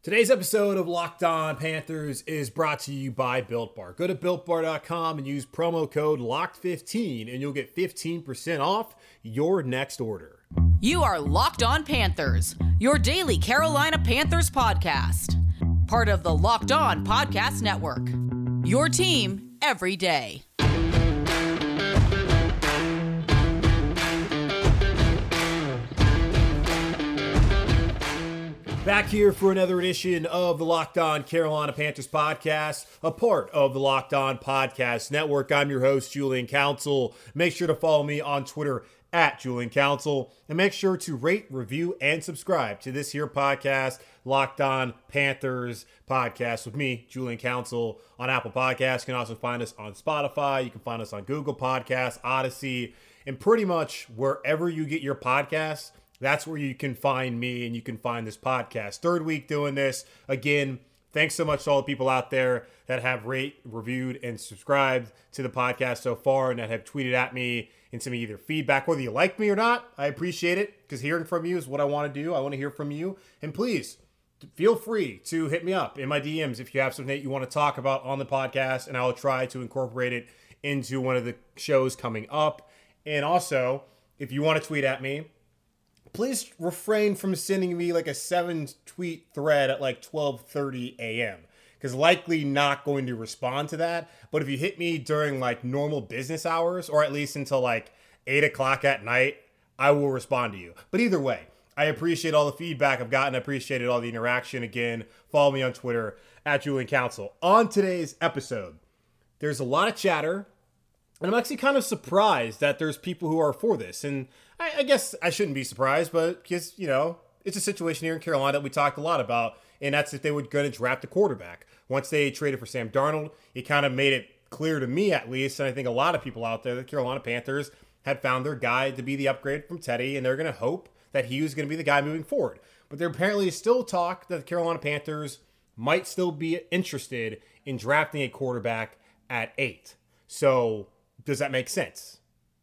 Today's episode of Locked On Panthers is brought to you by Built Bar. Go to builtbar.com and use promo code LOCKED15 and you'll get 15% off your next order. You are Locked On Panthers, your daily Carolina Panthers podcast. Part of the Locked On Podcast Network. Your team every day. Back here for another edition of the Locked On Carolina Panthers podcast, a part of the Locked On Podcast Network. I'm your host, Julian Council. Make sure to follow me on Twitter at Julian Council and make sure to rate, review, and subscribe to this here podcast, Locked On Panthers podcast with me, Julian Council, on Apple Podcasts. You can also find us on Spotify. You can find us on Google Podcasts, Odyssey, and pretty much wherever you get your podcasts that's where you can find me and you can find this podcast. Third week doing this. Again, thanks so much to all the people out there that have rate, reviewed, and subscribed to the podcast so far and that have tweeted at me and sent me either feedback, whether you like me or not. I appreciate it because hearing from you is what I want to do. I want to hear from you. And please feel free to hit me up in my DMs if you have something that you want to talk about on the podcast, and I'll try to incorporate it into one of the shows coming up. And also, if you want to tweet at me, please refrain from sending me like a seven tweet thread at like 12:30 a.m. because likely not going to respond to that. But if you hit me during like normal business hours or at least until like eight o'clock at night, I will respond to you. But either way, I appreciate all the feedback I've gotten. I appreciated all the interaction. Again, follow me on Twitter at Julian Council. On today's episode, there's a lot of chatter, and I'm actually kind of surprised that there's people who are for this. And I, I guess I shouldn't be surprised, but because you know it's a situation here in Carolina that we talked a lot about, and that's if they were going to draft a quarterback. Once they traded for Sam Darnold, it kind of made it clear to me, at least, and I think a lot of people out there, the Carolina Panthers had found their guy to be the upgrade from Teddy, and they're going to hope that he was going to be the guy moving forward. But there apparently is still talk that the Carolina Panthers might still be interested in drafting a quarterback at eight. So does that make sense?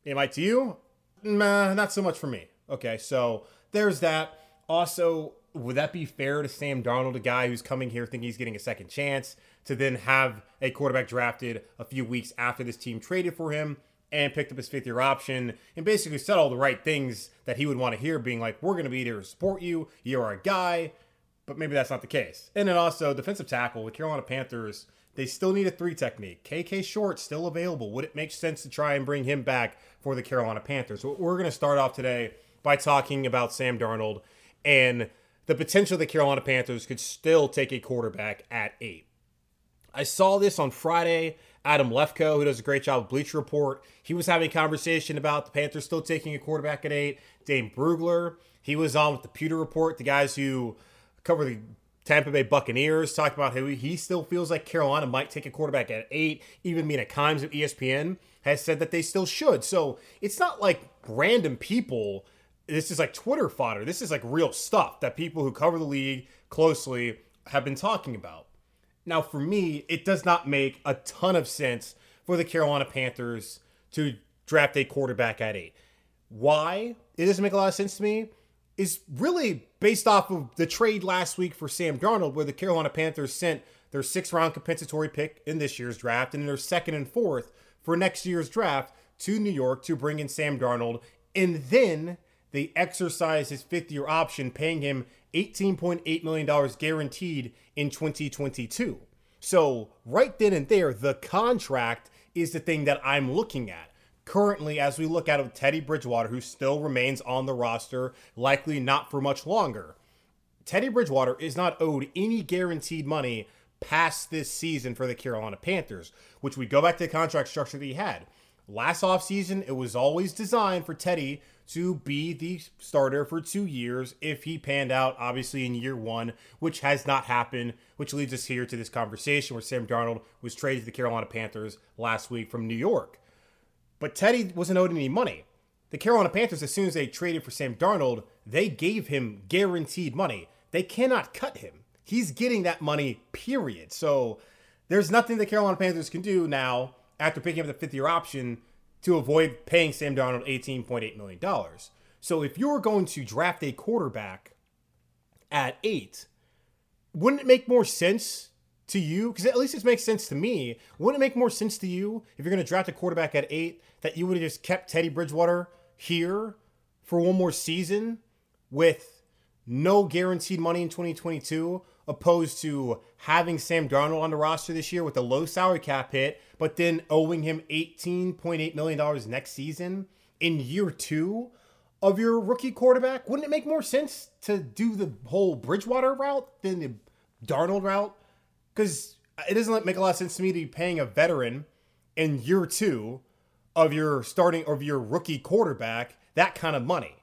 Am I to you? Nah, not so much for me. Okay, so there's that. Also, would that be fair to Sam Darnold, a guy who's coming here thinking he's getting a second chance, to then have a quarterback drafted a few weeks after this team traded for him and picked up his fifth year option and basically said all the right things that he would want to hear, being like, we're going to be there to support you, you're our guy. But maybe that's not the case. And then also, defensive tackle, the Carolina Panthers they still need a three technique. KK Short still available. Would it make sense to try and bring him back for the Carolina Panthers? We're going to start off today by talking about Sam Darnold and the potential the Carolina Panthers could still take a quarterback at eight. I saw this on Friday. Adam Lefkoe, who does a great job of Bleacher Report, he was having a conversation about the Panthers still taking a quarterback at eight. Dane Brugler, he was on with the Pewter Report, the guys who cover the Tampa Bay Buccaneers talked about how he still feels like Carolina might take a quarterback at eight. Even Mina Kimes of ESPN has said that they still should. So it's not like random people. This is like Twitter fodder. This is like real stuff that people who cover the league closely have been talking about. Now, for me, it does not make a ton of sense for the Carolina Panthers to draft a quarterback at eight. Why? It doesn't make a lot of sense to me is really based off of the trade last week for Sam Darnold, where the Carolina Panthers sent their six round compensatory pick in this year's draft and their second and fourth for next year's draft to New York to bring in Sam Darnold. And then they exercised his fifth year option, paying him $18.8 million guaranteed in 2022. So, right then and there, the contract is the thing that I'm looking at currently, as we look at it, Teddy Bridgewater, who still remains on the roster, likely not for much longer. Teddy Bridgewater is not owed any guaranteed money past this season for the Carolina Panthers, which we go back to the contract structure that he had. last offseason, it was always designed for Teddy to be the starter for two years if he panned out, obviously, in year one, which has not happened, which leads us here to this conversation where Sam Darnold was traded to the Carolina Panthers last week from New York. But Teddy wasn't owed any money. The Carolina Panthers, as soon as they traded for Sam Darnold, they gave him guaranteed money. They cannot cut him. He's getting that money, period. So there's nothing the Carolina Panthers can do now after picking up the fifth year option to avoid paying Sam Darnold $18.8 million. So if you're going to draft a quarterback at eight, wouldn't it make more sense to you? Because at least it makes sense to me. Wouldn't it make more sense to you if you're going to draft a quarterback at eight that you would have just kept Teddy Bridgewater here for one more season with no guaranteed money in 2022, opposed to having Sam Darnold on the roster this year with a low salary cap hit, but then owing him $18.8 million next season in year two of your rookie quarterback? Wouldn't it make more sense to do the whole Bridgewater route than the Darnold route? Because it doesn't make a lot of sense to me to be paying a veteran in year two of your starting of your rookie quarterback that kind of money.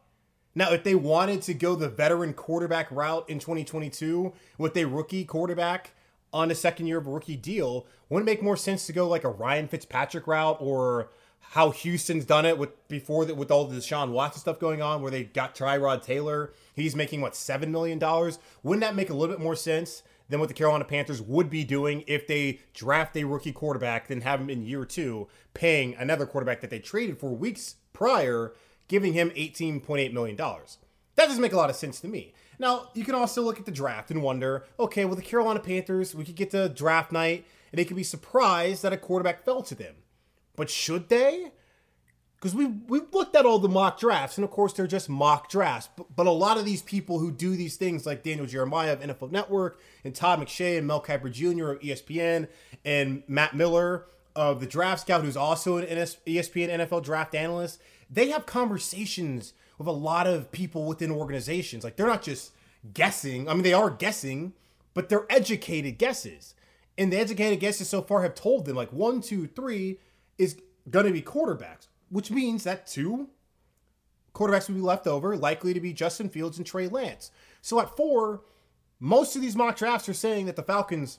Now, if they wanted to go the veteran quarterback route in 2022 with a rookie quarterback on a second year of a rookie deal, wouldn't it make more sense to go like a Ryan Fitzpatrick route or how Houston's done it with before that with all the Deshaun Watson stuff going on, where they got Tyrod Taylor, he's making what seven million dollars. Wouldn't that make a little bit more sense than what the Carolina Panthers would be doing if they draft a rookie quarterback, then have him in year two, paying another quarterback that they traded for weeks prior giving him $18.8 million. That doesn't make a lot of sense to me. Now, you can also look at the draft and wonder okay, well, the Carolina Panthers, we could get to draft night and they could be surprised that a quarterback fell to them. But should they? Because we, we've looked at all the mock drafts, and of course, they're just mock drafts. But, but a lot of these people who do these things, like Daniel Jeremiah of NFL Network, and Todd McShay and Mel Kiper Jr. of ESPN, and Matt Miller of the Draft Scout, who's also an ESPN NFL draft analyst, they have conversations with a lot of people within organizations. Like they're not just guessing. I mean, they are guessing, but they're educated guesses. And the educated guesses so far have told them like one, two, three is going to be quarterbacks, which means that two quarterbacks will be left over, likely to be Justin Fields and Trey Lance. So at four, most of these mock drafts are saying that the Falcons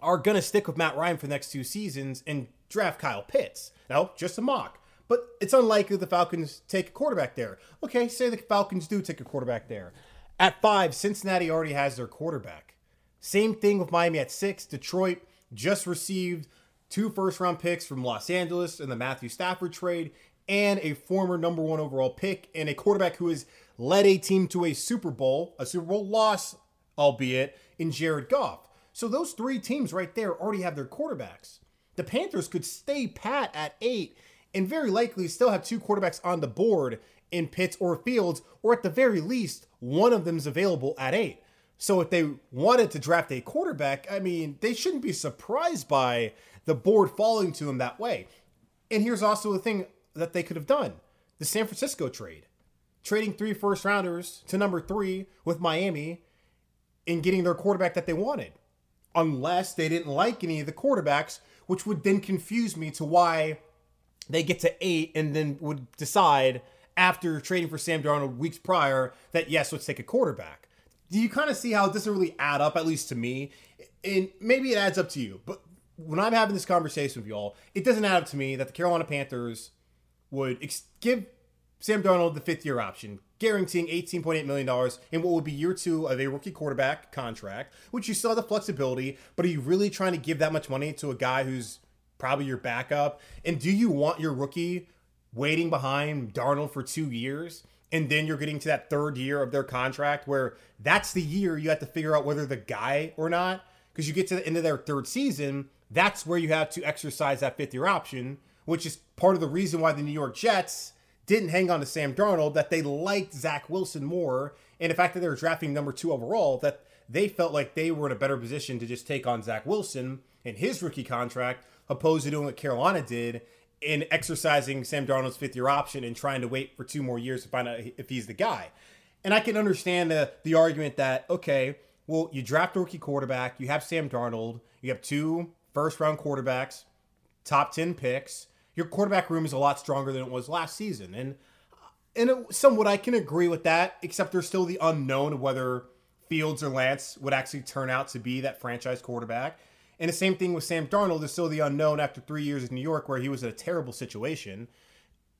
are going to stick with Matt Ryan for the next two seasons and draft Kyle Pitts. Now, just a mock but it's unlikely the Falcons take a quarterback there. Okay, say the Falcons do take a quarterback there. At five, Cincinnati already has their quarterback. Same thing with Miami at six. Detroit just received two first round picks from Los Angeles in the Matthew Stafford trade and a former number one overall pick and a quarterback who has led a team to a Super Bowl, a Super Bowl loss, albeit, in Jared Goff. So those three teams right there already have their quarterbacks. The Panthers could stay pat at eight and very likely still have two quarterbacks on the board in Pitts or Fields, or at the very least, one of them is available at eight. So if they wanted to draft a quarterback, I mean, they shouldn't be surprised by the board falling to them that way. And here's also the thing that they could have done the San Francisco trade, trading three first rounders to number three with Miami and getting their quarterback that they wanted. Unless they didn't like any of the quarterbacks, which would then confuse me to why they get to eight and then would decide after trading for Sam Darnold weeks prior that yes, let's take a quarterback. Do you kind of see how it doesn't really add up, at least to me? And maybe it adds up to you, but when I'm having this conversation with y'all, it doesn't add up to me that the Carolina Panthers would ex- give Sam Darnold the fifth year option, guaranteeing $18.8 million in what would be year two of a rookie quarterback contract, which you still have the flexibility, but are you really trying to give that much money to a guy who's probably your backup. And do you want your rookie waiting behind Darnold for two years? And then you're getting to that third year of their contract where that's the year you have to figure out whether the guy or not. Because you get to the end of their third season, that's where you have to exercise that fifth year option, which is part of the reason why the New York Jets didn't hang on to Sam Darnold, that they liked Zach Wilson more. And the fact that they were drafting number two overall, that they felt like they were in a better position to just take on Zach Wilson in his rookie contract opposed to doing what Carolina did in exercising Sam Darnold's fifth year option and trying to wait for two more years to find out if he's the guy. And I can understand the, the argument that, okay, well, you draft a rookie quarterback, you have Sam Darnold, you have two first round quarterbacks, top 10 picks, your quarterback room is a lot stronger than it was last season. And uh, and it, somewhat I can agree with that, except there's still the unknown of whether Fields or Lance would actually turn out to be that franchise quarterback. And the same thing with Sam Darnold is still the unknown after three years in New York, where he was in a terrible situation,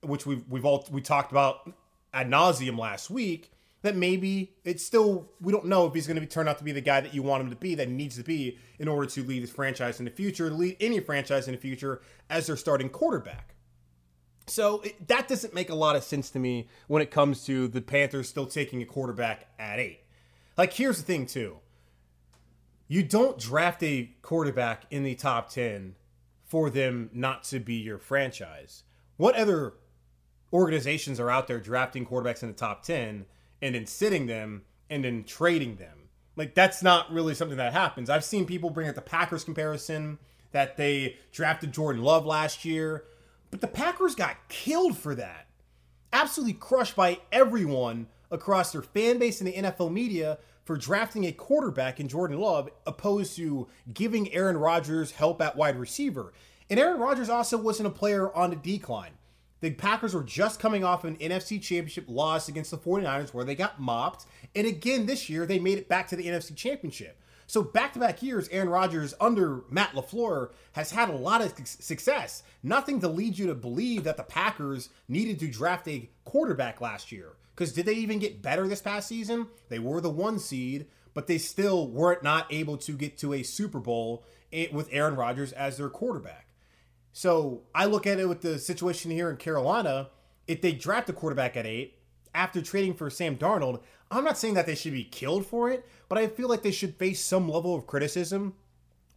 which we've we've all we talked about ad nauseum last week. That maybe it's still we don't know if he's going to be turn out to be the guy that you want him to be, that he needs to be in order to lead this franchise in the future, lead any franchise in the future as their starting quarterback. So it, that doesn't make a lot of sense to me when it comes to the Panthers still taking a quarterback at eight. Like, here's the thing, too. You don't draft a quarterback in the top 10 for them not to be your franchise. What other organizations are out there drafting quarterbacks in the top 10 and then sitting them and then trading them? Like, that's not really something that happens. I've seen people bring up the Packers comparison that they drafted Jordan Love last year, but the Packers got killed for that. Absolutely crushed by everyone across their fan base and the NFL media for drafting a quarterback in Jordan Love opposed to giving Aaron Rodgers help at wide receiver. And Aaron Rodgers also wasn't a player on the decline. The Packers were just coming off an NFC championship loss against the 49ers where they got mopped. And again, this year, they made it back to the NFC championship. So back to back years, Aaron Rodgers under Matt LaFleur has had a lot of success. Nothing to lead you to believe that the Packers needed to draft a quarterback last year. Because did they even get better this past season? They were the one seed, but they still weren't not able to get to a Super Bowl eh, with Aaron Rodgers as their quarterback. So I look at it with the situation here in Carolina. If they draft a quarterback at eight after trading for Sam Darnold, I'm not saying that they should be killed for it, but I feel like they should face some level of criticism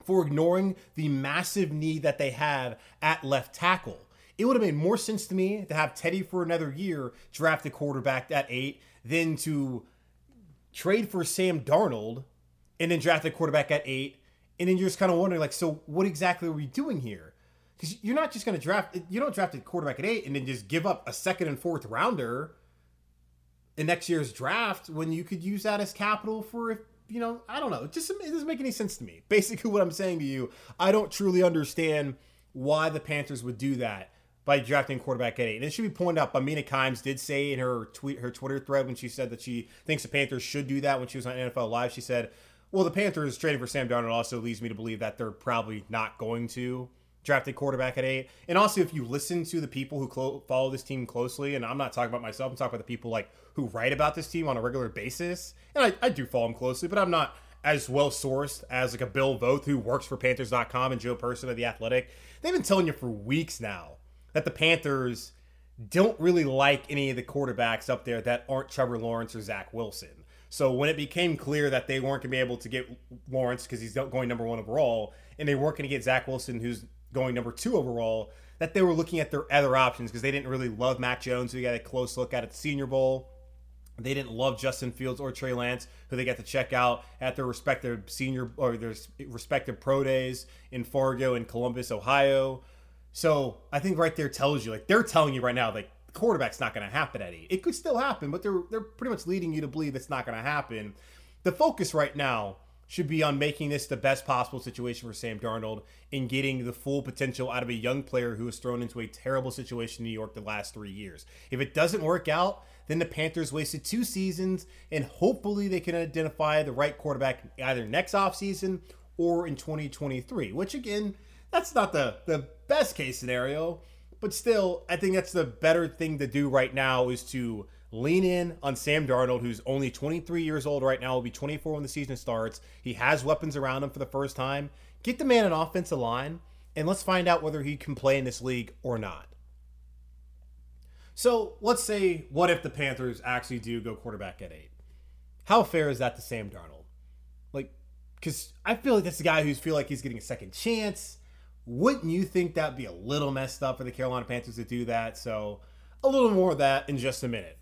for ignoring the massive need that they have at left tackle it would have made more sense to me to have Teddy for another year draft a quarterback at eight than to trade for Sam Darnold and then draft a quarterback at eight. And then you're just kind of wondering, like, so what exactly are we doing here? Because you're not just going to draft, you don't draft a quarterback at eight and then just give up a second and fourth rounder in next year's draft when you could use that as capital for, if you know, I don't know. It just it doesn't make any sense to me. Basically, what I'm saying to you, I don't truly understand why the Panthers would do that by drafting quarterback at eight. And it should be pointed out, Mina Kimes did say in her tweet, her Twitter thread when she said that she thinks the Panthers should do that when she was on NFL Live. She said, "Well, the Panthers trading for Sam Darnold also leads me to believe that they're probably not going to draft a quarterback at eight. And also, if you listen to the people who clo- follow this team closely, and I'm not talking about myself, I'm talking about the people like who write about this team on a regular basis. And I, I do follow them closely, but I'm not." As well sourced as like a Bill Voth who works for Panthers.com and Joe Person of the Athletic. They've been telling you for weeks now that the Panthers don't really like any of the quarterbacks up there that aren't Trevor Lawrence or Zach Wilson. So when it became clear that they weren't going to be able to get Lawrence because he's going number one overall, and they weren't going to get Zach Wilson, who's going number two overall, that they were looking at their other options because they didn't really love Mac Jones, who they got a close look at at the Senior Bowl. They didn't love Justin Fields or Trey Lance, who they got to check out at their respective senior or their respective pro days in Fargo and Columbus, Ohio. So I think right there tells you, like they're telling you right now, like quarterback's not going to happen at eight. It could still happen, but they're they're pretty much leading you to believe it's not going to happen. The focus right now should be on making this the best possible situation for Sam Darnold in getting the full potential out of a young player who was thrown into a terrible situation in New York the last three years. If it doesn't work out, then the Panthers wasted two seasons, and hopefully they can identify the right quarterback either next offseason or in 2023, which again, that's not the, the best case scenario, but still, I think that's the better thing to do right now is to lean in on Sam Darnold, who's only 23 years old right now, will be 24 when the season starts. He has weapons around him for the first time. Get the man an offensive line, and let's find out whether he can play in this league or not. So let's say, what if the Panthers actually do go quarterback at eight? How fair is that to Sam Darnold? Like, because I feel like that's the guy who's feel like he's getting a second chance. Wouldn't you think that'd be a little messed up for the Carolina Panthers to do that? So, a little more of that in just a minute.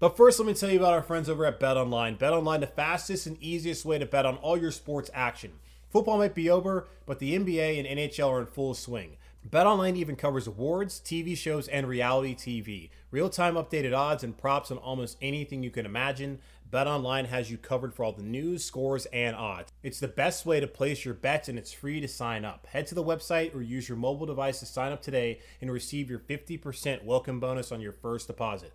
But first, let me tell you about our friends over at Bet Online. Bet Online, the fastest and easiest way to bet on all your sports action. Football might be over, but the NBA and NHL are in full swing. BetOnline even covers awards, TV shows, and reality TV. Real time updated odds and props on almost anything you can imagine. BetOnline has you covered for all the news, scores, and odds. It's the best way to place your bets and it's free to sign up. Head to the website or use your mobile device to sign up today and receive your 50% welcome bonus on your first deposit.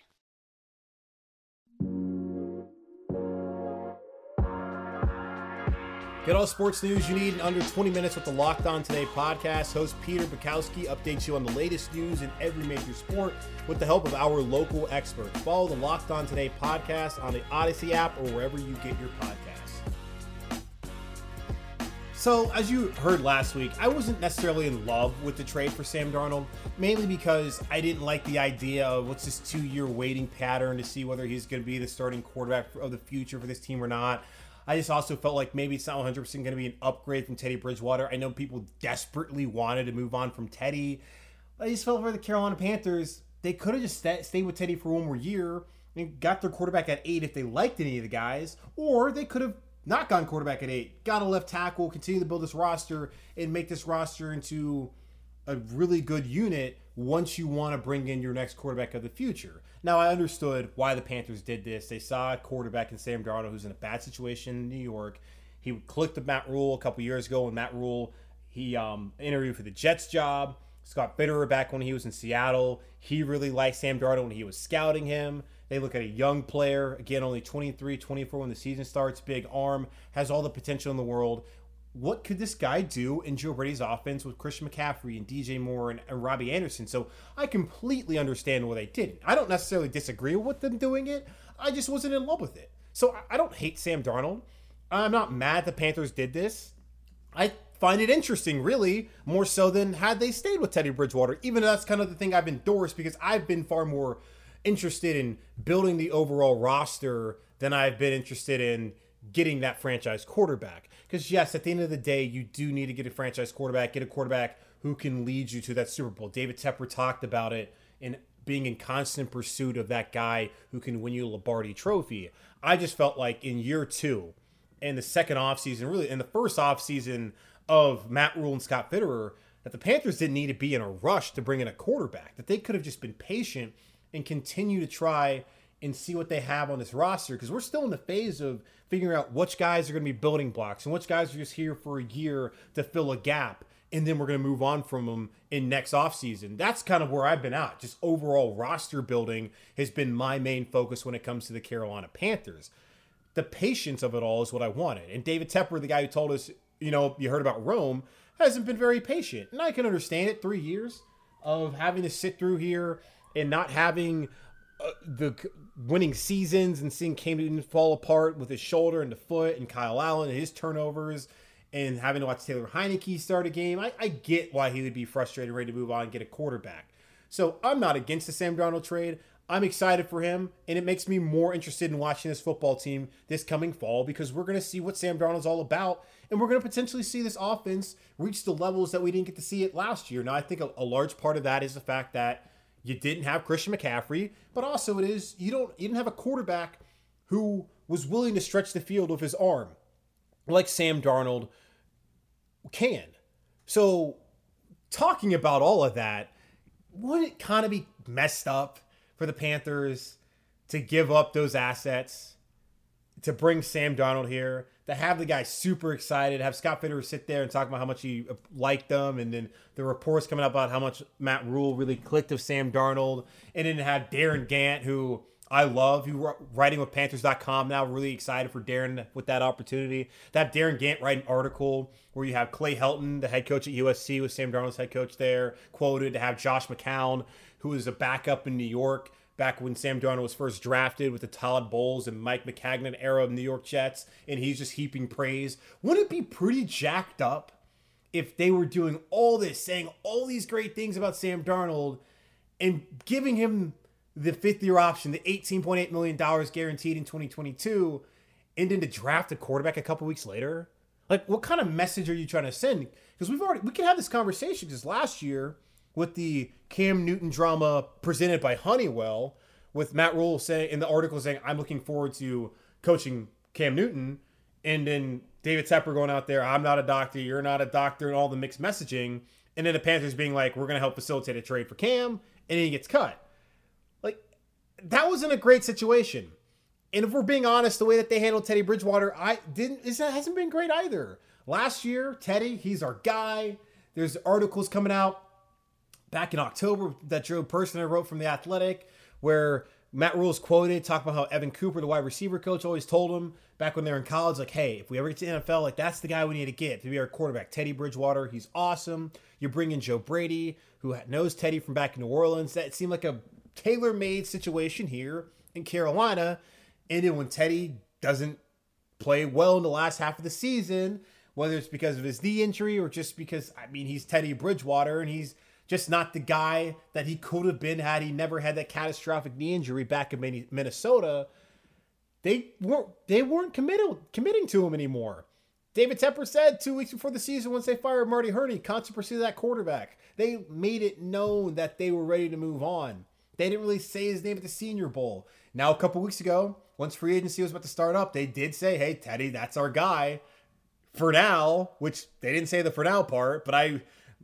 Get all sports news you need in under 20 minutes with the Locked On Today podcast. Host Peter Bukowski updates you on the latest news in every major sport with the help of our local experts. Follow the Locked On Today podcast on the Odyssey app or wherever you get your podcasts. So, as you heard last week, I wasn't necessarily in love with the trade for Sam Darnold, mainly because I didn't like the idea of what's this two year waiting pattern to see whether he's going to be the starting quarterback of the future for this team or not. I just also felt like maybe it's not 100% going to be an upgrade from Teddy Bridgewater. I know people desperately wanted to move on from Teddy. I just felt for the Carolina Panthers, they could have just stayed with Teddy for one more year and got their quarterback at eight if they liked any of the guys, or they could have not gone quarterback at eight, got a left tackle, continue to build this roster, and make this roster into a really good unit once you want to bring in your next quarterback of the future. Now, I understood why the Panthers did this. They saw a quarterback in Sam Darnold who's in a bad situation in New York. He clicked with Matt Rhule a couple years ago, and Matt Rhule he um, interviewed for the Jets job. Scott Fitterer back when he was in Seattle. He really liked Sam Darnold when he was scouting him. They look at a young player, again, only 23, 24 when the season starts, big arm, has all the potential in the world what could this guy do in Joe Brady's offense with Christian McCaffrey and DJ Moore and, and, Robbie Anderson? So I completely understand why they didn't. I don't necessarily disagree with them doing it. I just wasn't in love with it. So I, I don't hate Sam Darnold. I'm not mad the Panthers did this. I find it interesting, really, more so than had they stayed with Teddy Bridgewater, even though that's kind of the thing I've endorsed because I've been far more interested in building the overall roster than I've been interested in getting that franchise quarterback. Because, yes, at the end of the day, you do need to get a franchise quarterback, get a quarterback who can lead you to that Super Bowl. David Tepper talked about it in being in constant pursuit of that guy who can win you a Lombardi trophy. I just felt like in year two, in the second offseason, really in the first offseason of Matt Rhule and Scott Fitterer, that the Panthers didn't need to be in a rush to bring in a quarterback, that they could have just been patient and continue to try and see what they have on this roster because we're still in the phase of figuring out which guys are going to be building blocks and which guys are just here for a year to fill a gap and then we're going to move on from them in next offseason. That's kind of where I've been at. Just overall roster building has been my main focus when it comes to the Carolina Panthers. The patience of it all is what I wanted. And David Tepper, the guy who told us, you know, you heard about Rome, hasn't been very patient. And I can understand it. Three years of having to sit through here and not having uh, the winning seasons and seeing Cam Newton fall apart with his shoulder and the foot and Kyle Allen and his turnovers and having to watch Taylor Heinicke start a game, I, I get why he would be frustrated, ready to move on and get a quarterback. So I'm not against the Sam Darnold trade. I'm excited for him, and it makes me more interested in watching this football team this coming fall because we're going to see what Sam Darnold's all about, and we're going to potentially see this offense reach the levels that we didn't get to see it last year. Now, I think a, a large part of that is the fact that you didn't have Christian McCaffrey, but also it is you don't you didn't have a quarterback who was willing to stretch the field with his arm, like Sam Darnold can. So, talking about all of that, would it kind of be messed up for the Panthers to give up those assets to bring Sam Darnold here? To have the guy super excited, have Scott Fitterer sit there and talk about how much he uh, liked them, and then the reports coming up about how much Matt Rhule really clicked with Sam Darnold, and then have Darren Gantt, who I love, who writing with Panthers.com now, really excited for Darren with that opportunity. That Darren Gantt write an article where you have Clay Helton, the head coach at USC, with Sam Darnold's head coach there, quoted, to have Josh McCown, who is a backup in New York back when Sam Darnold was first drafted with the Todd Bowles and Mike Maccagnan era of New York Jets, and he's just heaping praise. Wouldn't it be pretty jacked up if they were doing all this, saying all these great things about Sam Darnold and giving him the fifth year option, the $18.8 million guaranteed in 2022, and then to draft a quarterback a couple weeks later? Like, what kind of message are you trying to send? Because we've already, we can have this conversation because last year with the Cam Newton drama presented by Honeywell, with Matt Rhule saying in the article saying, I'm looking forward to coaching Cam Newton. And then David Tepper going out there, I'm not a doctor, you're not a doctor, and all the mixed messaging. And then the Panthers being like, we're going to help facilitate a trade for Cam, and then he gets cut. Like, that wasn't a great situation. And if we're being honest, the way that they handled Teddy Bridgewater, I didn't. it hasn't been great either. Last year, Teddy, he's our guy. There's articles coming out back in October that Joe Person wrote from the Athletic, where Matt Rhule's quoted talking about how Evan Cooper, the wide receiver coach, always told him back when they were in college, like, hey, if we ever get to NFL, like that's the guy we need to get to be our quarterback. Teddy Bridgewater, he's awesome. You bring in Joe Brady, who knows Teddy from back in New Orleans. That seemed like a tailor-made situation here in Carolina. And then when Teddy doesn't play well in the last half of the season, whether it's because of his knee injury or just because I mean he's Teddy Bridgewater and he's just not the guy that he could have been had he never had that catastrophic knee injury back in Minnesota. They weren't they weren't committed committing to him anymore. David Tepper said two weeks before the season, once they fired Marty Hurney, constant pursue that quarterback. They made it known that they were ready to move on. They didn't really say his name at the Senior Bowl. Now, a couple weeks ago, once free agency was about to start up, they did say, "Hey, Teddy, that's our guy." For now, which they didn't say the for now part, but I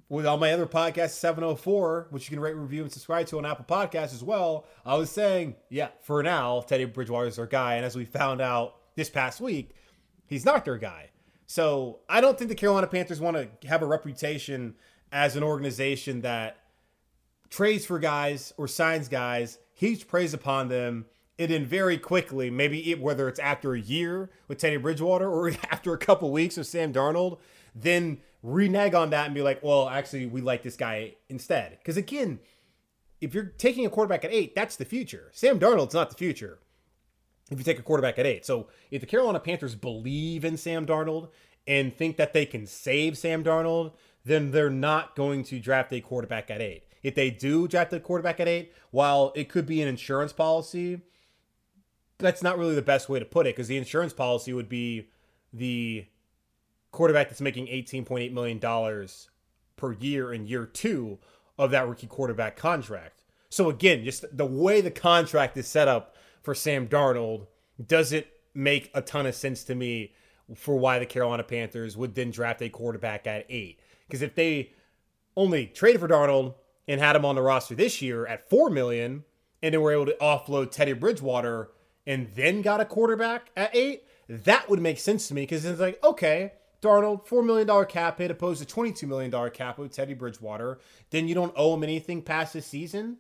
with all my other podcasts, 704, which you can rate, review, and subscribe to on Apple Podcasts as well, I was saying, yeah, for now, Teddy Bridgewater is their guy. And as we found out this past week, he's not their guy. So I don't think the Carolina Panthers want to have a reputation as an organization that trades for guys or signs guys, heaps praise upon them, and then very quickly, maybe it, whether it's after a year with Teddy Bridgewater or after a couple weeks with Sam Darnold, then renege on that and be like, well, actually, we like this guy instead. Because again, if you're taking a quarterback at eight, that's the future. Sam Darnold's not the future if you take a quarterback at eight. So if the Carolina Panthers believe in Sam Darnold and think that they can save Sam Darnold, then they're not going to draft a quarterback at eight. If they do draft a quarterback at eight, while it could be an insurance policy, that's not really the best way to put it because the insurance policy would be the quarterback that's making $18.8 million per year in year two of that rookie quarterback contract. So again, just the way the contract is set up for Sam Darnold doesn't make a ton of sense to me for why the Carolina Panthers would then draft a quarterback at eight. Because if they only traded for Darnold and had him on the roster this year at four million, and then were able to offload Teddy Bridgewater and then got a quarterback at eight, that would make sense to me because it's like, okay, Darnold, $4 million cap hit opposed to $22 million cap with Teddy Bridgewater. Then you don't owe him anything past this season.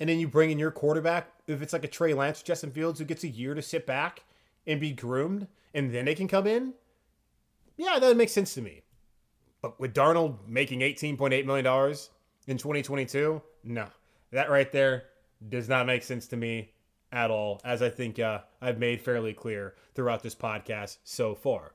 And then you bring in your quarterback, if it's like a Trey Lance, Justin Fields, who gets a year to sit back and be groomed, and then they can come in. Yeah, that makes sense to me. But with Darnold making $18.8 million in 2022, no. That right there does not make sense to me at all, as I think uh, I've made fairly clear throughout this podcast so far.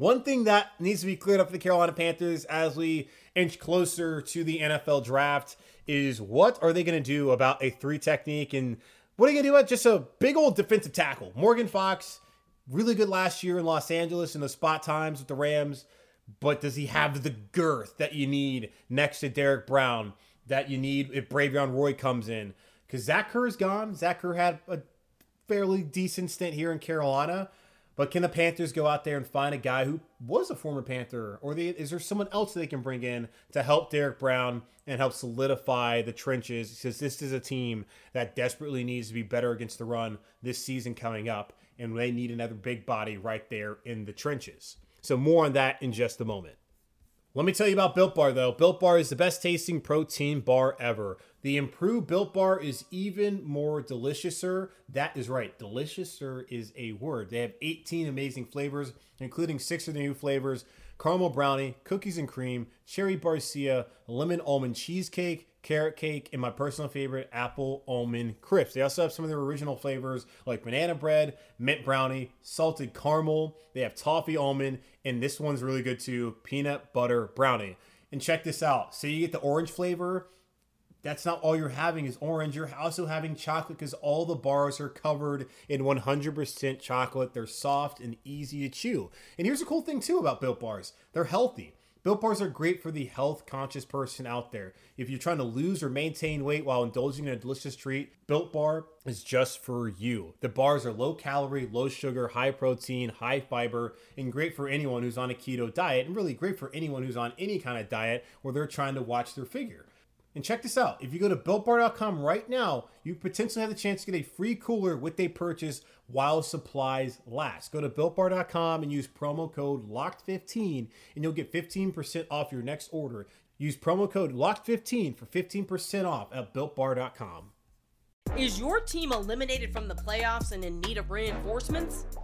One thing that needs to be cleared up for the Carolina Panthers as we inch closer to the NFL draft is what are they going to do about a three technique and what are you going to do about just a big old defensive tackle? Morgan Fox, really good last year in Los Angeles in the spot times with the Rams, but does he have the girth that you need next to Derrick Brown that you need if Bravvion Roy comes in? Because Zach Kerr is gone. Zach Kerr had a fairly decent stint here in Carolina but can the Panthers go out there and find a guy who was a former Panther, or the, is there someone else they can bring in to help Derrick Brown and help solidify the trenches? Because this is a team that desperately needs to be better against the run this season coming up, and they need another big body right there in the trenches. So more on that in just a moment. Let me tell you about Built Bar though. Built Bar is the best tasting protein bar ever. The improved Built Bar is even more deliciouser. That is right, deliciouser is a word. They have 18 amazing flavors, including six of the new flavors caramel brownie, cookies and cream, cherry barcia, lemon almond cheesecake, carrot cake, and my personal favorite, apple almond crisps. They also have some of their original flavors like banana bread, mint brownie, salted caramel. They have toffee almond, and this one's really good too, peanut butter brownie. And check this out. So you get the orange flavor. That's not all you're having is orange. You're also having chocolate because all the bars are covered in 100% chocolate. They're soft and easy to chew. And here's a cool thing too about Built Bars. They're healthy. Built bars are great for the health conscious person out there. If you're trying to lose or maintain weight while indulging in a delicious treat, Built Bar is just for you. The bars are low calorie, low sugar, high protein, high fiber, and great for anyone who's on a keto diet, and really great for anyone who's on any kind of diet where they're trying to watch their figure. And check this out. If you go to builtbar.com right now, you potentially have the chance to get a free cooler with a purchase while supplies last. Go to builtbar.com and use promo code LOCKED15 and you'll get 15% off your next order. Use promo code LOCKED15 for 15% off at builtbar.com. Is your team eliminated from the playoffs and in need of reinforcements?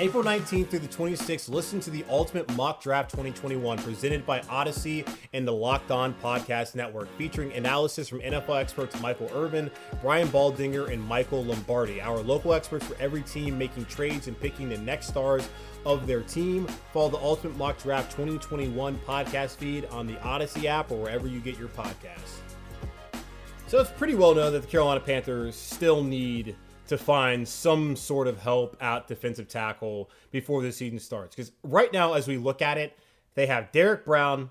April 19th through the 26th, listen to the Ultimate Mock Draft 2021 presented by Odyssey and the Locked On Podcast Network, featuring analysis from NFL experts Michael Irvin, Brian Baldinger, and Michael Lombardi, our local experts for every team making trades and picking the next stars of their team. Follow the Ultimate Mock Draft 2021 podcast feed on the Odyssey app or wherever you get your podcasts. So it's pretty well known that the Carolina Panthers still need to find some sort of help at defensive tackle before the season starts. Because right now, as we look at it, they have Derrick Brown,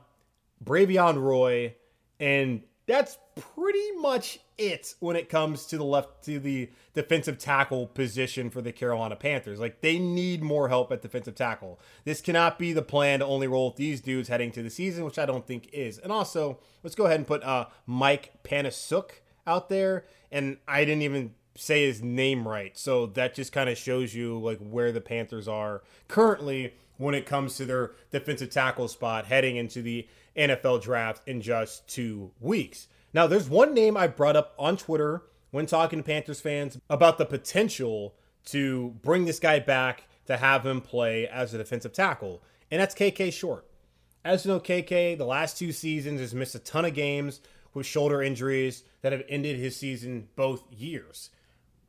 Bravvion Roy, and that's pretty much it when it comes to the left to the defensive tackle position for the Carolina Panthers. Like they need more help at defensive tackle. This cannot be the plan to only roll with these dudes heading to the season, which I don't think is. And also, let's go ahead and put uh, Mike Panasiuk out there. And I didn't even say his name right. So that just kind of shows you like where the Panthers are currently when it comes to their defensive tackle spot heading into the NFL draft in just 2 weeks. Now, there's one name I brought up on Twitter when talking to Panthers fans about the potential to bring this guy back to have him play as a defensive tackle, and that's KK Short. As you know, KK, the last two seasons has missed a ton of games with shoulder injuries that have ended his season both years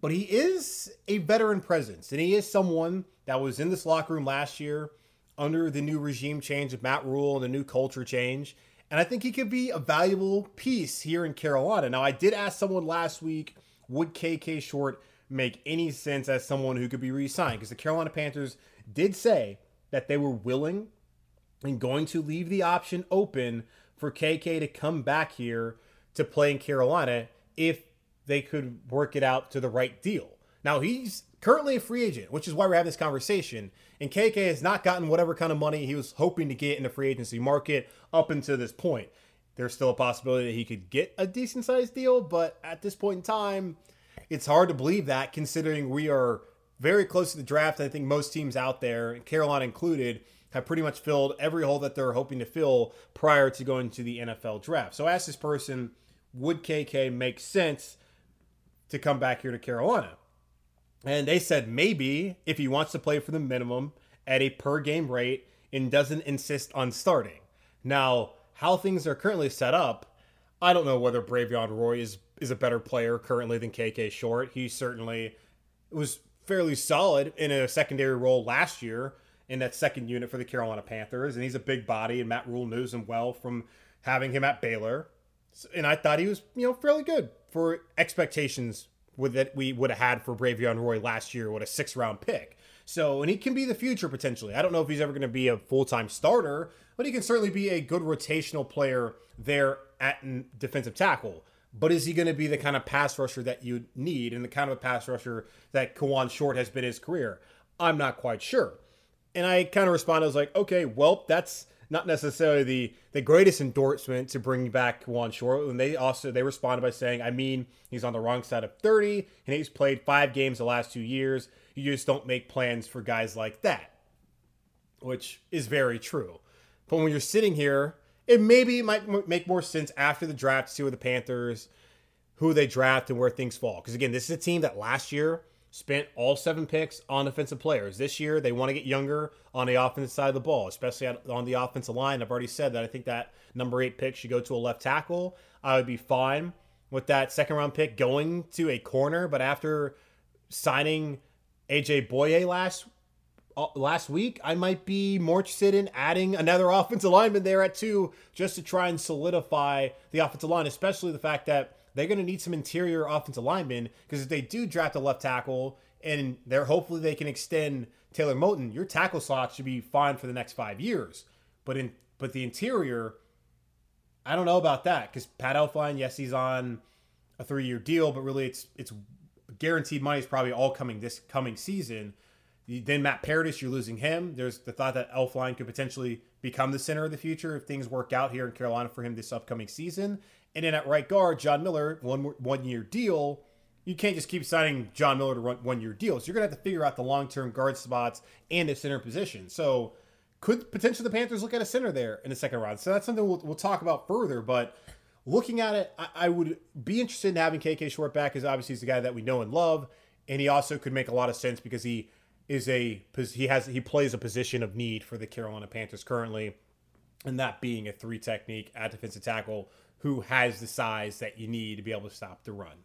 but he is a veteran presence, and he is someone that was in this locker room last year under the new regime change of Matt Rhule and the new culture change. And I think he could be a valuable piece here in Carolina. Now, I did ask someone last week, would KK Short make any sense as someone who could be re signed? Because the Carolina Panthers did say that they were willing and going to leave the option open for KK to come back here to play in Carolina if they could work it out to the right deal. Now he's currently a free agent, which is why we're having this conversation. And KK has not gotten whatever kind of money he was hoping to get in the free agency market up until this point. There's still a possibility that he could get a decent sized deal, but at this point in time, it's hard to believe that considering we are very close to the draft. I think most teams out there, Carolina included, have pretty much filled every hole that they're hoping to fill prior to going to the NFL draft. So I asked this person, would KK make sense to come back here to Carolina. And they said maybe if he wants to play for the minimum at a per game rate and doesn't insist on starting. Now, how things are currently set up, I don't know whether Bravvion Roy is is a better player currently than KK Short. He certainly was fairly solid in a secondary role last year in that second unit for the Carolina Panthers, and he's a big body, and Matt Rhule knows him well from having him at Baylor. And I thought he was, you know, fairly good for expectations with that we would have had for Bravvion Roy last year with a six round pick. So, and he can be the future potentially. I don't know if he's ever going to be a full time starter, but he can certainly be a good rotational player there at defensive tackle. But is he going to be the kind of pass rusher that you need and the kind of a pass rusher that Kawann Short has been his career? I'm not quite sure. And I kind of responded, I was like, okay, well, that's not necessarily the the greatest endorsement to bring back Kawann Short. And they also they responded by saying, I mean, he's on the wrong side of 30 and he's played five games the last two years. You just don't make plans for guys like that. Which is very true. But when you're sitting here, it maybe might make more sense after the draft to see where the Panthers, who they draft and where things fall. Because again, this is a team that last year spent all seven picks on defensive players. This year, they want to get younger on the offensive side of the ball, especially on the offensive line. I've already said that I think that number eight pick should go to a left tackle. I would be fine with that second round pick going to a corner, but after signing AJ Bouye last uh, last week, I might be more interested in adding another offensive lineman there at two just to try and solidify the offensive line, especially the fact that they're going to need some interior offensive linemen because if they do draft a left tackle and they're hopefully they can extend Taylor Moton, your tackle slot should be fine for the next five years. But in but the interior, I don't know about that because Pat Elflein, yes, he's on a three year deal, but really it's it's guaranteed money is probably all coming this coming season. Then Matt Paradis, you're losing him. There's the thought that Elflein could potentially become the center of the future if things work out here in Carolina for him this upcoming season. And then at right guard, John Miller, one one year deal. You can't just keep signing John Miller to run one year deals. You're gonna have to figure out the long term guard spots and the center position. So could potentially the Panthers look at a center there in the second round? So that's something we'll, we'll talk about further. But looking at it, I, I would be interested in having KK Short back because obviously he's the guy that we know and love, and he also could make a lot of sense because he is a he has he plays a position of need for the Carolina Panthers currently, and that being a three technique at defensive tackle who has the size that you need to be able to stop the run.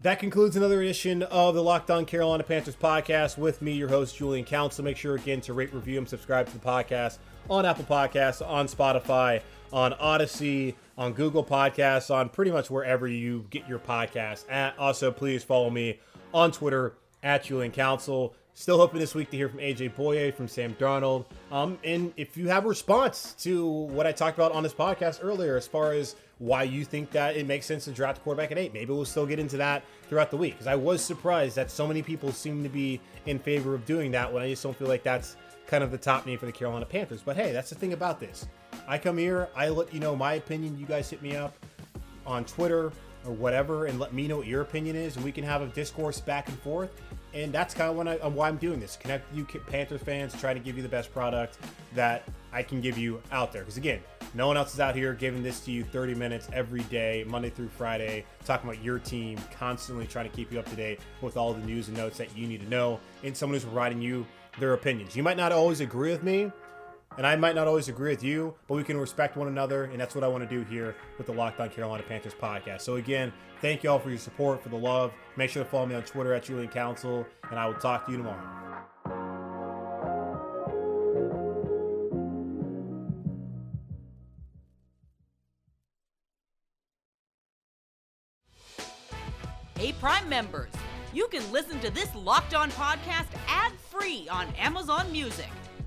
That concludes another edition of the Locked On Carolina Panthers podcast with me, your host, Julian Council. Make sure again to rate, review, and subscribe to the podcast on Apple Podcasts, on Spotify, on Odyssey, on Google Podcasts, on pretty much wherever you get your podcasts. At. Also, please follow me on Twitter at Julian Council. Still hoping this week to hear from AJ Bouye, from Sam Darnold. Um, and if you have a response to what I talked about on this podcast earlier, as far as why you think that it makes sense to draft a quarterback at eight, maybe we'll still get into that throughout the week. Because I was surprised that so many people seem to be in favor of doing that when I just don't feel like that's kind of the top name for the Carolina Panthers. But hey, that's the thing about this. I come here, I let you know my opinion. You guys hit me up on Twitter or whatever and let me know what your opinion is, and we can have a discourse back and forth and that's kind of when I, uh, why I'm doing this. Connect you Panthers fans, try to give you the best product that I can give you out there. Because again, no one else is out here giving this to you 30 minutes every day, Monday through Friday, talking about your team, constantly trying to keep you up to date with all the news and notes that you need to know, and someone who's providing you their opinions. You might not always agree with me, and I might not always agree with you, but we can respect one another, and that's what I want to do here with the Locked On Carolina Panthers podcast. So again, thank you all for your support, for the love. Make sure to follow me on Twitter at Julian Council, and I will talk to you tomorrow. Hey, Prime members, you can listen to this Locked On podcast ad free on Amazon Music.